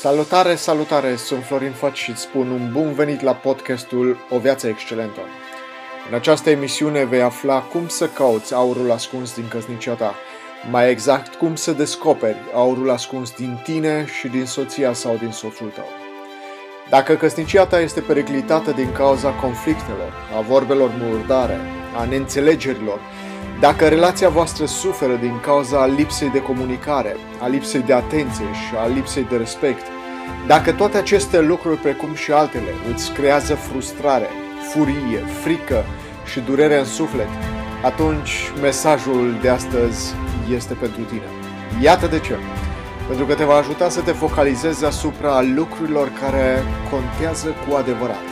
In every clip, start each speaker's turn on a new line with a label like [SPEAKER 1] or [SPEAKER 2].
[SPEAKER 1] Salutare, salutare! Sunt Florin Făt și îți spun un bun venit la podcastul O Viață Excelentă. În această emisiune vei afla cum să cauți aurul ascuns din căsnicia ta, mai exact cum să descoperi aurul ascuns din tine și din soția sau din soțul tău. Dacă căsnicia ta este periclitată din cauza conflictelor, a vorbelor murdare, a neînțelegerilor, dacă relația voastră suferă din cauza lipsei de comunicare, a lipsei de atenție și a lipsei de respect, dacă toate aceste lucruri, precum și altele, îți creează frustrare, furie, frică și durere în suflet, atunci mesajul de astăzi este pentru tine. Iată de ce. Pentru că te va ajuta să te focalizezi asupra lucrurilor care contează cu adevărat.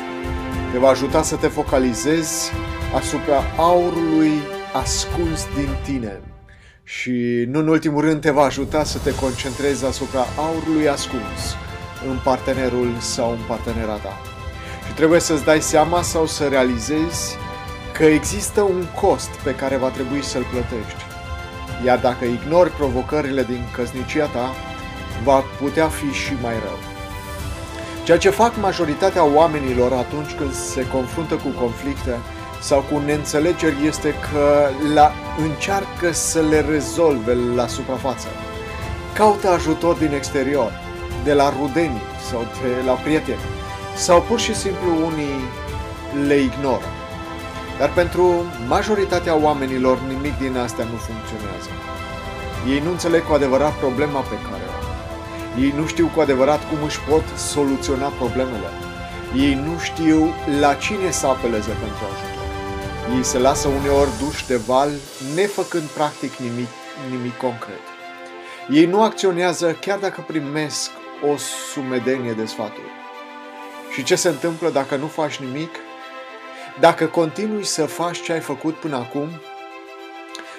[SPEAKER 1] Te va ajuta să te focalizezi asupra aurului ascuns din tine. Și nu în ultimul rând te va ajuta să te concentrezi asupra aurului ascuns în partenerul sau în partenera ta. Și trebuie să-ți dai seama sau să realizezi că există un cost pe care va trebui să-l plătești. Iar dacă ignori provocările din căsnicia ta, va putea fi și mai rău. Ceea ce fac majoritatea oamenilor atunci când se confruntă cu conflicte sau cu neînțelegeri este că la, încearcă să le rezolve la suprafață. Caută ajutor din exterior, de la rudenii sau de la prieteni, sau pur și simplu unii le ignoră. Dar pentru majoritatea oamenilor nimic din astea nu funcționează. Ei nu înțeleg cu adevărat problema pe care o au. Ei nu știu cu adevărat cum își pot soluționa problemele. Ei nu știu la cine să apeleze pentru ajutor. Ei se lasă uneori duși de val, nefăcând practic nimic, nimic concret. Ei nu acționează chiar dacă primesc o sumedenie de sfaturi. Și ce se întâmplă dacă nu faci nimic? Dacă continui să faci ce ai făcut până acum,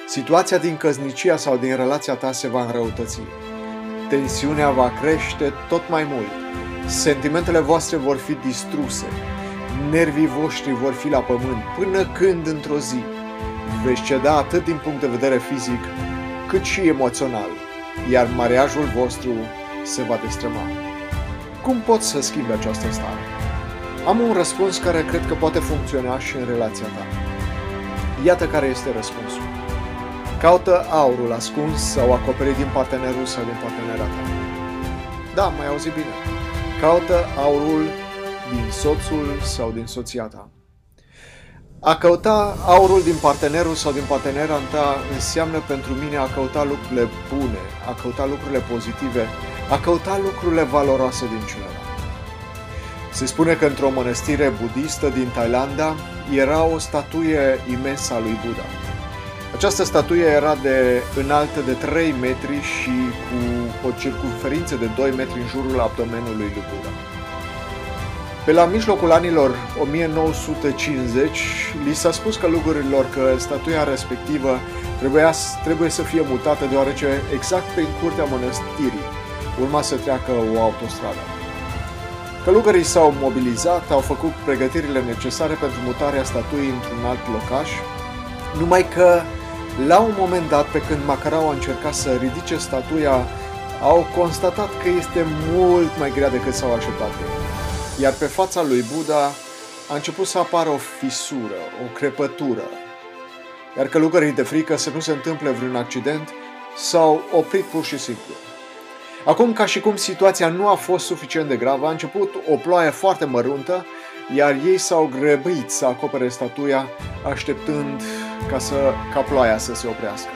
[SPEAKER 1] situația din căznicia sau din relația ta se va înrăutăți. Tensiunea va crește tot mai mult. Sentimentele voastre vor fi distruse nervii voștri vor fi la pământ până când într-o zi veți ceda atât din punct de vedere fizic cât și emoțional, iar mariajul vostru se va destrăma. Cum poți să schimbi această stare? Am un răspuns care cred că poate funcționa și în relația ta. Iată care este răspunsul. Caută aurul ascuns sau acoperit din partenerul sau din partenera ta. Da, mai auzi bine. Caută aurul din soțul sau din soția ta. A căuta aurul din partenerul sau din partenera ta înseamnă pentru mine a căuta lucrurile bune, a căuta lucrurile pozitive, a căuta lucrurile valoroase din celălalt. Se spune că într-o mănăstire budistă din Thailanda era o statuie imensă a lui Buddha. Această statuie era de înaltă de 3 metri și cu o circunferință de 2 metri în jurul abdomenului lui Buddha. Pe la mijlocul anilor 1950, li s-a spus călugărilor că statuia respectivă trebuia, trebuie să fie mutată deoarece exact pe curtea mănăstirii urma să treacă o autostradă. Călugării s-au mobilizat, au făcut pregătirile necesare pentru mutarea statuii într-un alt locaș, numai că la un moment dat, pe când Macarau a încercat să ridice statuia, au constatat că este mult mai grea decât s-au așteptat iar pe fața lui Buddha a început să apară o fisură, o crepătură. Iar călugării de frică să nu se întâmple vreun accident s-au oprit pur și simplu. Acum, ca și cum situația nu a fost suficient de gravă, a început o ploaie foarte măruntă, iar ei s-au grăbit să acopere statuia, așteptând ca, să, ca ploaia să se oprească.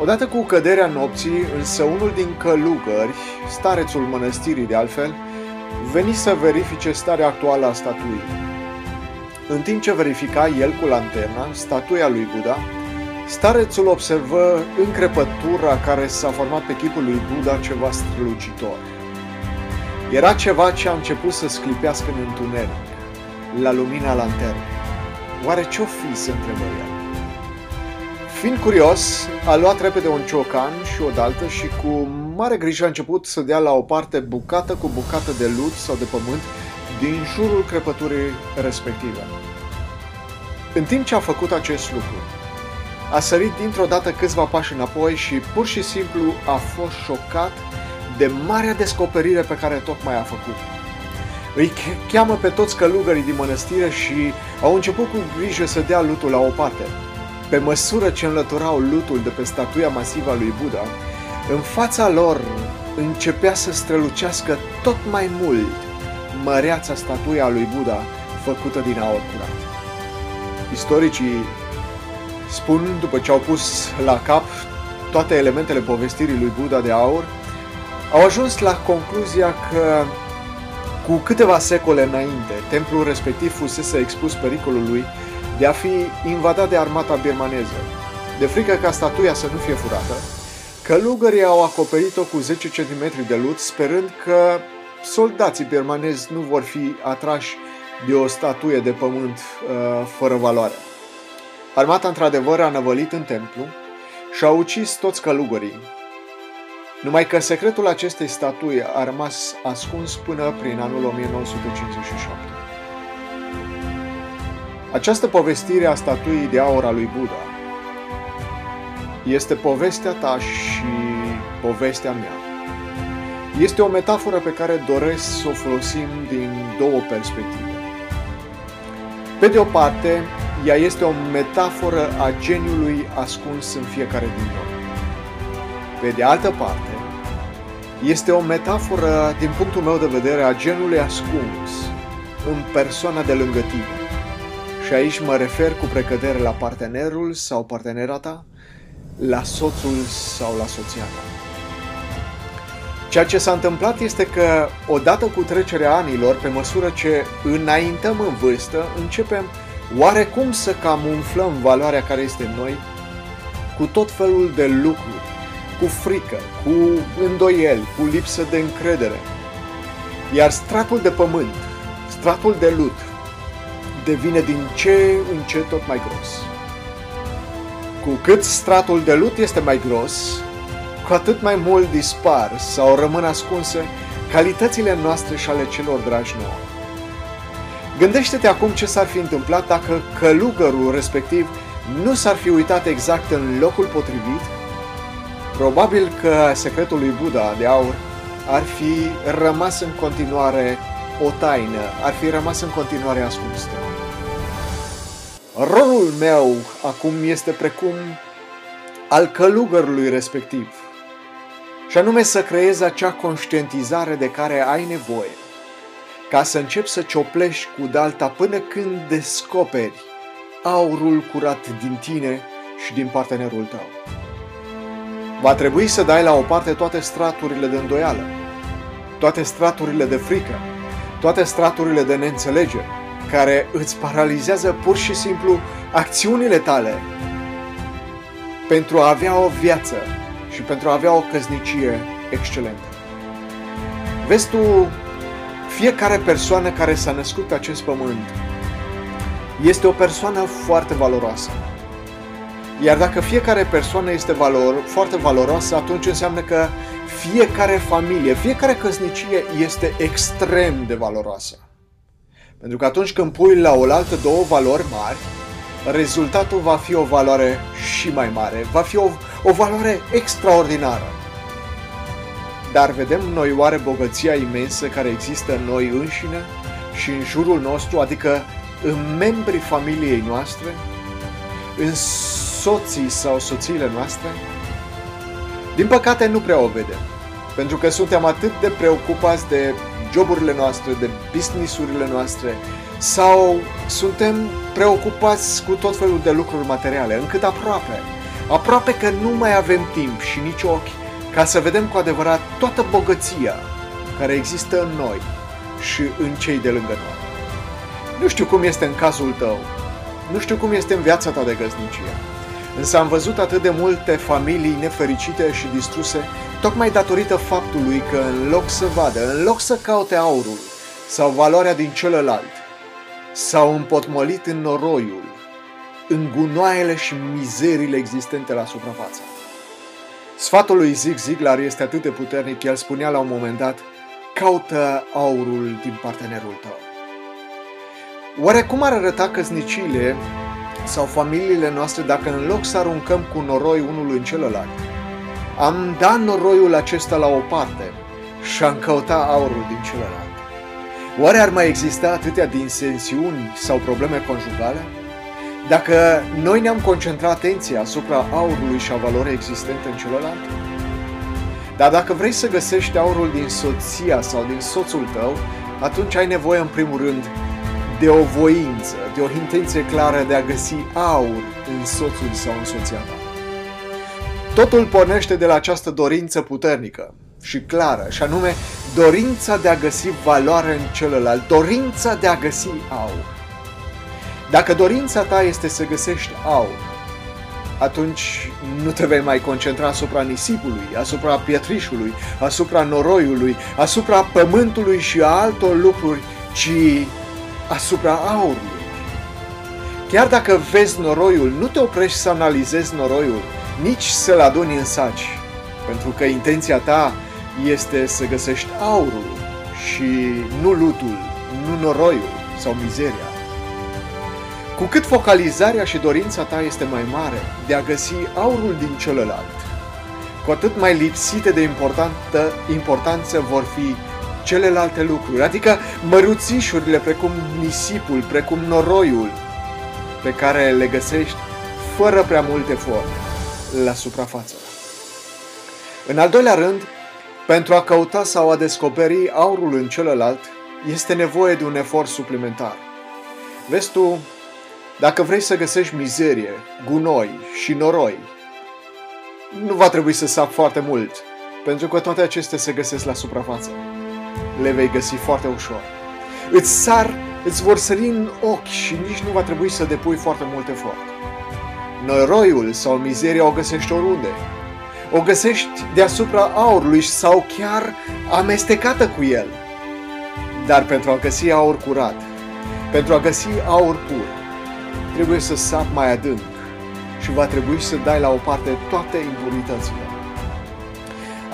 [SPEAKER 1] Odată cu căderea nopții, însă unul din călugări, starețul mănăstirii de altfel, veni să verifice starea actuală a statuii. În timp ce verifica el cu lanterna statuia lui Buddha, starețul observă încrepătura care s-a format pe chipul lui Buddha ceva strălucitor. Era ceva ce a început să sclipească în întuneric, la lumina lanternei. Oare ce-o fi, se întrebă el. Fiind curios, a luat repede un ciocan și o daltă și cu mare grijă a început să dea la o parte bucată cu bucată de lut sau de pământ din jurul crepăturii respective. În timp ce a făcut acest lucru, a sărit dintr-o dată câțiva pași înapoi și pur și simplu a fost șocat de marea descoperire pe care tocmai a făcut. Îi cheamă pe toți călugării din mănăstire și au început cu grijă să dea lutul la o parte. Pe măsură ce înlăturau lutul de pe statuia masivă a lui Buddha, în fața lor începea să strălucească tot mai mult măreața statuia lui Buddha făcută din aur curat. Istoricii spun, după ce au pus la cap toate elementele povestirii lui Buddha de aur, au ajuns la concluzia că cu câteva secole înainte, templul respectiv fusese expus pericolului de a fi invadat de armata birmaneză. De frică ca statuia să nu fie furată, călugării au acoperit-o cu 10 cm de lut, sperând că soldații birmanezi nu vor fi atrași de o statuie de pământ uh, fără valoare. Armata într-adevăr a năvălit în templu și a ucis toți călugării. Numai că secretul acestei statui a rămas ascuns până prin anul 1957. Această povestire a statuii de aur a lui Buddha este povestea ta și povestea mea. Este o metaforă pe care doresc să o folosim din două perspective. Pe de o parte, ea este o metaforă a geniului ascuns în fiecare din noi. Pe de altă parte, este o metaforă, din punctul meu de vedere, a genului ascuns în persoana de lângă tine. Și aici mă refer cu precădere la partenerul sau partenera ta, la soțul sau la soția ta. Ceea ce s-a întâmplat este că, odată cu trecerea anilor, pe măsură ce înaintăm în vârstă, începem oarecum să camuflăm valoarea care este în noi cu tot felul de lucruri, cu frică, cu îndoieli, cu lipsă de încredere. Iar stratul de pământ, stratul de lut, devine din ce în ce tot mai gros. Cu cât stratul de lut este mai gros, cu atât mai mult dispar sau rămân ascunse calitățile noastre și ale celor dragi nouă. Gândește-te acum ce s-ar fi întâmplat dacă călugărul respectiv nu s-ar fi uitat exact în locul potrivit. Probabil că secretul lui Buddha de aur ar fi rămas în continuare o taină, ar fi rămas în continuare ascunsă. Rolul meu acum este precum al călugărului respectiv, și anume să creezi acea conștientizare de care ai nevoie ca să începi să cioplești cu dalta până când descoperi aurul curat din tine și din partenerul tău. Va trebui să dai la o parte toate straturile de îndoială, toate straturile de frică, toate straturile de neînțelegere, care îți paralizează pur și simplu acțiunile tale pentru a avea o viață și pentru a avea o căsnicie excelentă. Vezi tu, fiecare persoană care s-a născut pe acest pământ este o persoană foarte valoroasă. Iar dacă fiecare persoană este valor, foarte valoroasă, atunci înseamnă că fiecare familie, fiecare căsnicie este extrem de valoroasă. Pentru că atunci când pui la oaltă două valori mari, rezultatul va fi o valoare și mai mare, va fi o, o valoare extraordinară. Dar vedem noi oare bogăția imensă care există în noi înșine și în jurul nostru, adică în membrii familiei noastre, în soții sau soțiile noastre? Din păcate nu prea o vedem, pentru că suntem atât de preocupați de joburile noastre, de businessurile noastre, sau suntem preocupați cu tot felul de lucruri materiale, încât aproape, aproape că nu mai avem timp și nici ochi ca să vedem cu adevărat toată bogăția care există în noi și în cei de lângă noi. Nu știu cum este în cazul tău, nu știu cum este în viața ta de găznicie, însă am văzut atât de multe familii nefericite și distruse tocmai datorită faptului că în loc să vadă, în loc să caute aurul sau valoarea din celălalt, s-au împotmolit în noroiul, în gunoaiele și mizerile existente la suprafață. Sfatul lui Zig Ziglar este atât de puternic, el spunea la un moment dat, caută aurul din partenerul tău. Oare cum ar arăta căsnicile sau familiile noastre dacă în loc să aruncăm cu noroi unul în celălalt, am dat noroiul acesta la o parte și am căuta aurul din celălalt. Oare ar mai exista atâtea disensiuni sau probleme conjugale? Dacă noi ne-am concentrat atenția asupra aurului și a valorii existente în celălalt? Dar dacă vrei să găsești aurul din soția sau din soțul tău, atunci ai nevoie în primul rând de o voință, de o intenție clară de a găsi aur în soțul sau în soția ta. Totul pornește de la această dorință puternică și clară, și anume dorința de a găsi valoare în celălalt, dorința de a găsi aur. Dacă dorința ta este să găsești aur, atunci nu te vei mai concentra asupra nisipului, asupra pietrișului, asupra noroiului, asupra pământului și a altor lucruri, ci asupra aurului. Chiar dacă vezi noroiul, nu te oprești să analizezi noroiul, nici să-l aduni în saci, pentru că intenția ta este să găsești aurul și nu lutul, nu noroiul sau mizeria. Cu cât focalizarea și dorința ta este mai mare de a găsi aurul din celălalt, cu atât mai lipsite de importantă, importanță vor fi celelalte lucruri, adică măruțișurile precum nisipul, precum noroiul, pe care le găsești fără prea mult efort la suprafață. În al doilea rând, pentru a căuta sau a descoperi aurul în celălalt, este nevoie de un efort suplimentar. Vezi tu, dacă vrei să găsești mizerie, gunoi și noroi, nu va trebui să sap foarte mult, pentru că toate acestea se găsesc la suprafață. Le vei găsi foarte ușor. Îți sar, îți vor sări în ochi și nici nu va trebui să depui foarte mult efort. Noroiul sau mizeria o găsești oriunde. O găsești deasupra aurului sau chiar amestecată cu el. Dar pentru a găsi aur curat, pentru a găsi aur pur, trebuie să sap mai adânc și va trebui să dai la o parte toate impuritățile.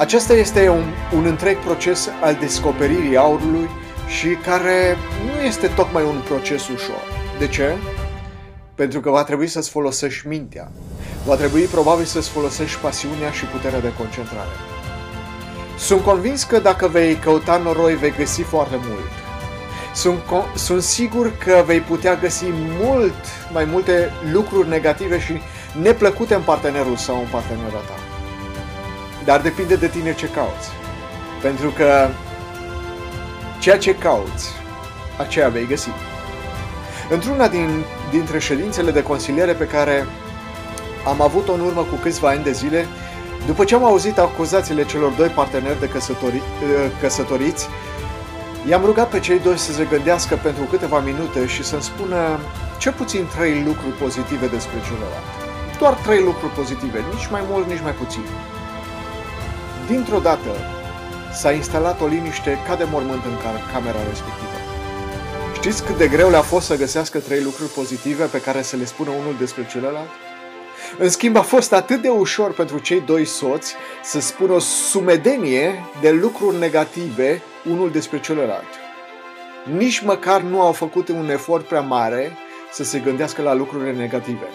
[SPEAKER 1] Acesta este un, un întreg proces al descoperirii aurului și care nu este tocmai un proces ușor. De ce? Pentru că va trebui să-ți folosești mintea. Va trebui probabil să-ți folosești pasiunea și puterea de concentrare. Sunt convins că dacă vei căuta noroi, vei găsi foarte mult. Sunt, sunt sigur că vei putea găsi mult mai multe lucruri negative și neplăcute în partenerul sau în partenera ta. Dar depinde de tine ce cauți. Pentru că ceea ce cauți, aceea vei găsi. Într-una din, dintre ședințele de consiliere pe care am avut-o în urmă cu câțiva ani de zile, după ce am auzit acuzațiile celor doi parteneri de căsători, căsătoriți, i-am rugat pe cei doi să se gândească pentru câteva minute și să-mi spună cel puțin trei lucruri pozitive despre celălalt. Doar trei lucruri pozitive, nici mai mult, nici mai puțin. Dintr-o dată s-a instalat o liniște ca de mormânt în camera respectivă. Știți cât de greu le-a fost să găsească trei lucruri pozitive pe care să le spună unul despre celălalt? În schimb, a fost atât de ușor pentru cei doi soți să spună o sumedenie de lucruri negative unul despre celălalt. Nici măcar nu au făcut un efort prea mare să se gândească la lucrurile negative.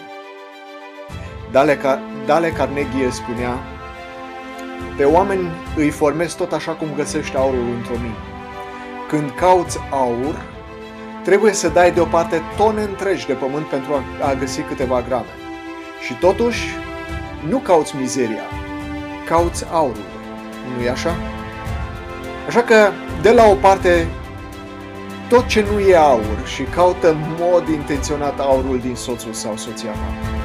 [SPEAKER 1] Dale, Dale Carnegie spunea, pe oameni îi formezi tot așa cum găsești aurul într-o mine. Când cauți aur, trebuie să dai deoparte tone întregi de pământ pentru a, a găsi câteva grame. Și totuși, nu cauți mizeria, cauți aurul. nu e așa? Așa că, de la o parte, tot ce nu e aur și caută în mod intenționat aurul din soțul sau soția ta.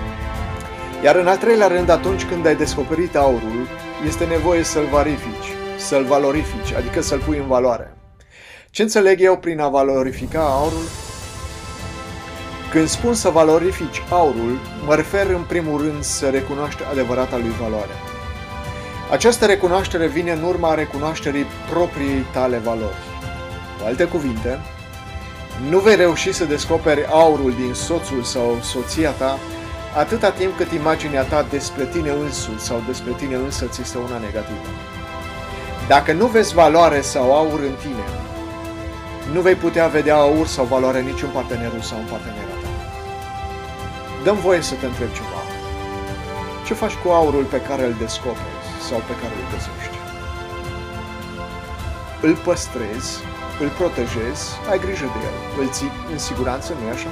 [SPEAKER 1] Iar în al treilea rând, atunci când ai descoperit aurul, este nevoie să-l verifici, să-l valorifici, adică să-l pui în valoare. Ce înțeleg eu prin a valorifica aurul? Când spun să valorifici aurul, mă refer în primul rând să recunoști adevărata lui valoare. Această recunoaștere vine în urma recunoașterii propriei tale valori. Cu alte cuvinte, nu vei reuși să descoperi aurul din soțul sau soția ta atâta timp cât imaginea ta despre tine însuți sau despre tine însă ți este una negativă. Dacă nu vezi valoare sau aur în tine, nu vei putea vedea aur sau valoare nici în partenerul sau în partenera ta. Dăm voie să te întreb ceva. Ce faci cu aurul pe care îl descoperi sau pe care îl găsești? îl păstrezi, îl protejezi, ai grijă de el, îl ții în siguranță, nu-i așa?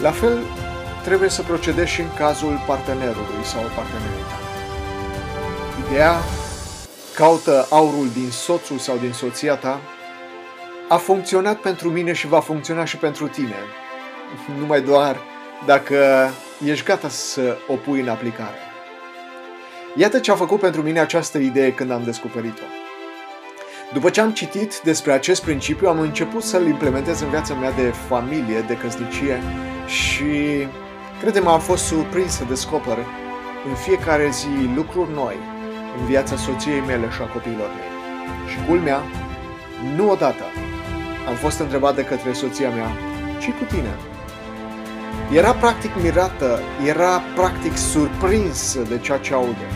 [SPEAKER 1] La fel, trebuie să procedezi și în cazul partenerului sau partenerii tale. Ideea caută aurul din soțul sau din soția ta a funcționat pentru mine și va funcționa și pentru tine. Numai doar dacă ești gata să o pui în aplicare. Iată ce a făcut pentru mine această idee când am descoperit-o. După ce am citit despre acest principiu, am început să-l implementez în viața mea de familie, de căsnicie și, credem, am fost surprins să descoper în fiecare zi lucruri noi în viața soției mele și a copiilor mei. Și culmea, nu odată, am fost întrebat de către soția mea, ce cu tine? Era practic mirată, era practic surprinsă de ceea ce aude.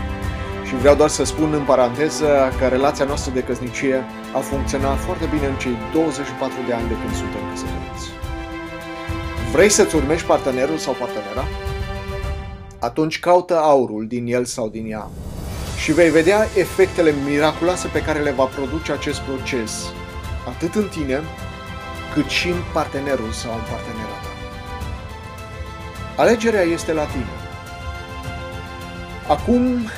[SPEAKER 1] Și vreau doar să spun în paranteză că relația noastră de căsnicie a funcționat foarte bine în cei 24 de ani de când suntem căsătoriți. Vrei să-ți urmești partenerul sau partenera? Atunci caută aurul din el sau din ea și vei vedea efectele miraculoase pe care le va produce acest proces, atât în tine, cât și în partenerul sau în partenera ta. Alegerea este la tine. Acum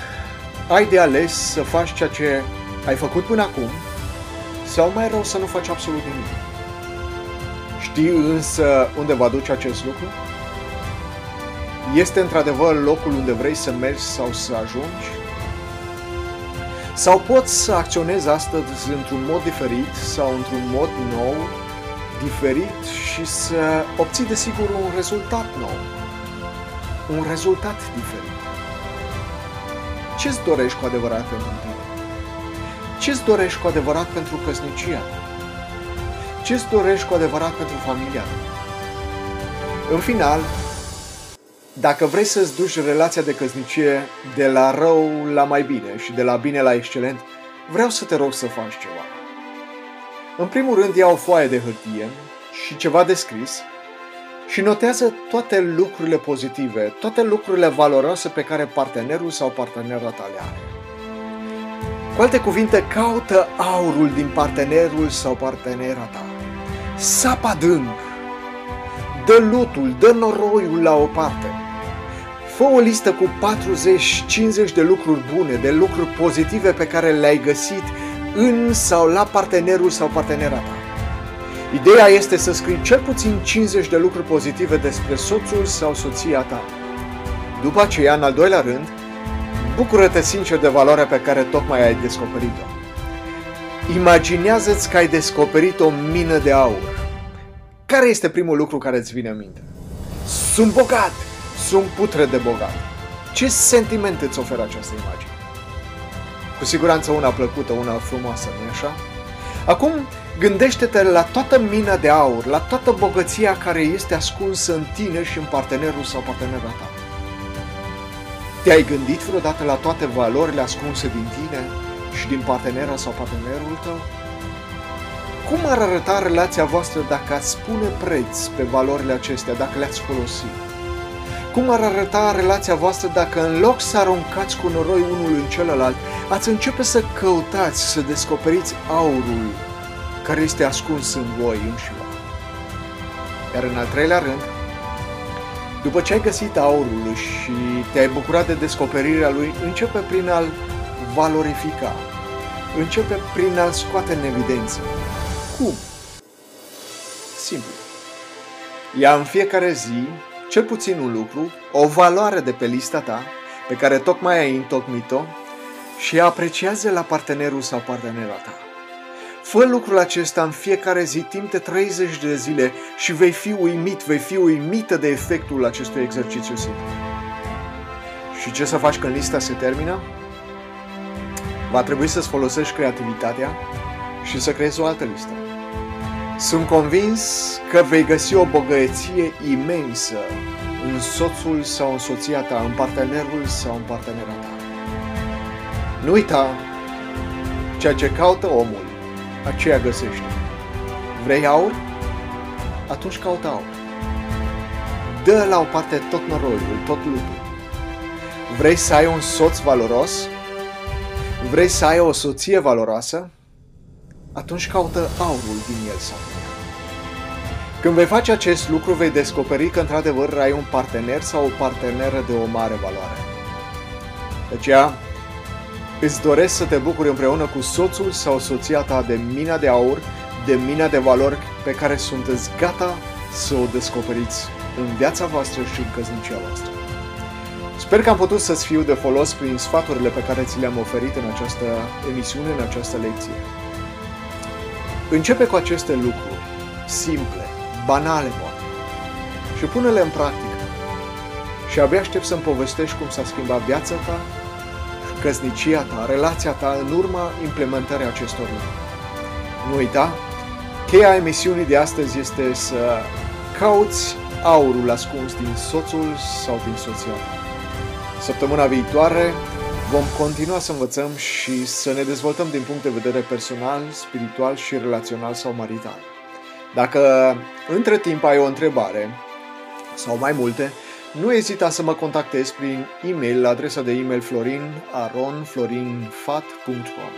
[SPEAKER 1] ai de ales să faci ceea ce ai făcut până acum sau mai rău să nu faci absolut nimic. Știi însă unde va duce acest lucru? Este într-adevăr locul unde vrei să mergi sau să ajungi? Sau poți să acționezi astăzi într-un mod diferit sau într-un mod nou, diferit și să obții desigur un rezultat nou, un rezultat diferit. Ce-ți dorești cu adevărat pentru tine? Ce-ți dorești cu adevărat pentru căsnicia Ce-ți dorești cu adevărat pentru familia ta? În final, dacă vrei să-ți duci relația de căsnicie de la rău la mai bine și de la bine la excelent, vreau să te rog să faci ceva. În primul rând, ia o foaie de hârtie și ceva de scris și notează toate lucrurile pozitive, toate lucrurile valoroase pe care partenerul sau partenera ta le are. Cu alte cuvinte, caută aurul din partenerul sau partenera ta. Sapa adânc, dă lutul, dă noroiul la o parte. Fă o listă cu 40-50 de lucruri bune, de lucruri pozitive pe care le-ai găsit în sau la partenerul sau partenera ta. Ideea este să scrii cel puțin 50 de lucruri pozitive despre soțul sau soția ta. După aceea, în al doilea rând, bucură-te sincer de valoarea pe care tocmai ai descoperit-o. Imaginează-ți că ai descoperit o mină de aur. Care este primul lucru care îți vine în minte? Sunt bogat! Sunt putre de bogat! Ce sentiment îți oferă această imagine? Cu siguranță una plăcută, una frumoasă, nu-i așa? Acum, gândește-te la toată mina de aur, la toată bogăția care este ascunsă în tine și în partenerul sau partenera ta. Te-ai gândit vreodată la toate valorile ascunse din tine și din partenera sau partenerul tău? Cum ar arăta relația voastră dacă ați spune preț pe valorile acestea, dacă le-ați folosit? Cum ar arăta relația voastră dacă în loc să aruncați cu noroi unul în celălalt, ați începe să căutați, să descoperiți aurul care este ascuns în voi înșivă? Iar în al treilea rând, după ce ai găsit aurul și te-ai bucurat de descoperirea lui, începe prin a-l valorifica. Începe prin a-l scoate în evidență. Cum? Simplu. Ia în fiecare zi cel puțin un lucru, o valoare de pe lista ta, pe care tocmai ai întocmit-o, și apreciază la partenerul sau partenera ta. Fă lucrul acesta în fiecare zi timp de 30 de zile și vei fi uimit, vei fi uimită de efectul acestui exercițiu simplu. Și ce să faci când lista se termină? Va trebui să-ți folosești creativitatea și să creezi o altă listă. Sunt convins că vei găsi o bogăție imensă în soțul sau în soția ta, în partenerul sau în partenera ta. Nu uita, ceea ce caută omul, aceea găsește. Vrei aur? Atunci caută aur. Dă la o parte tot noroiul, tot lutul. Vrei să ai un soț valoros? Vrei să ai o soție valoroasă? Atunci caută aurul din el sau din ea. Când vei face acest lucru, vei descoperi că într-adevăr ai un partener sau o parteneră de o mare valoare. De aceea, îți doresc să te bucuri împreună cu soțul sau soția ta de mina de aur, de mina de valori pe care sunteți gata să o descoperiți în viața voastră și în căsnicia voastră. Sper că am putut să-ți fiu de folos prin sfaturile pe care ți le-am oferit în această emisiune, în această lecție. Începe cu aceste lucruri, simple, banale poate, și pune-le în practică. Și abia aștept să-mi povestești cum s-a schimbat viața ta, căsnicia ta, relația ta în urma implementării acestor lucruri. Nu uita, cheia emisiunii de astăzi este să cauți aurul ascuns din soțul sau din soția ta. Săptămâna viitoare vom continua să învățăm și să ne dezvoltăm din punct de vedere personal, spiritual și relațional sau marital. Dacă între timp ai o întrebare sau mai multe, nu ezita să mă contactezi prin e-mail la adresa de e-mail florinaronflorinfat.com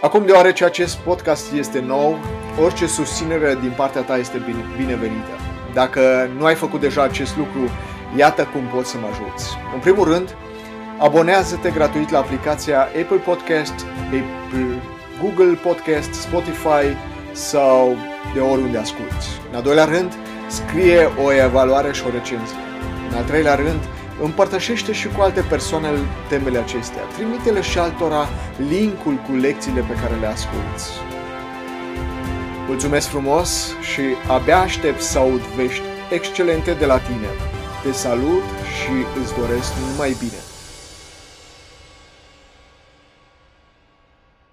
[SPEAKER 1] Acum, deoarece acest podcast este nou, orice susținere din partea ta este bine, binevenită. Dacă nu ai făcut deja acest lucru, iată cum poți să mă ajuți. În primul rând, abonează-te gratuit la aplicația Apple Podcast, Apple, Google Podcast, Spotify sau de oriunde asculti. În al doilea rând, scrie o evaluare și o recenzie. În al treilea rând, împărtășește și cu alte persoane temele acestea. Trimite-le și altora linkul cu lecțiile pe care le asculti. Mulțumesc frumos și abia aștept să aud vești excelente de la tine. Te salut și îți doresc numai bine.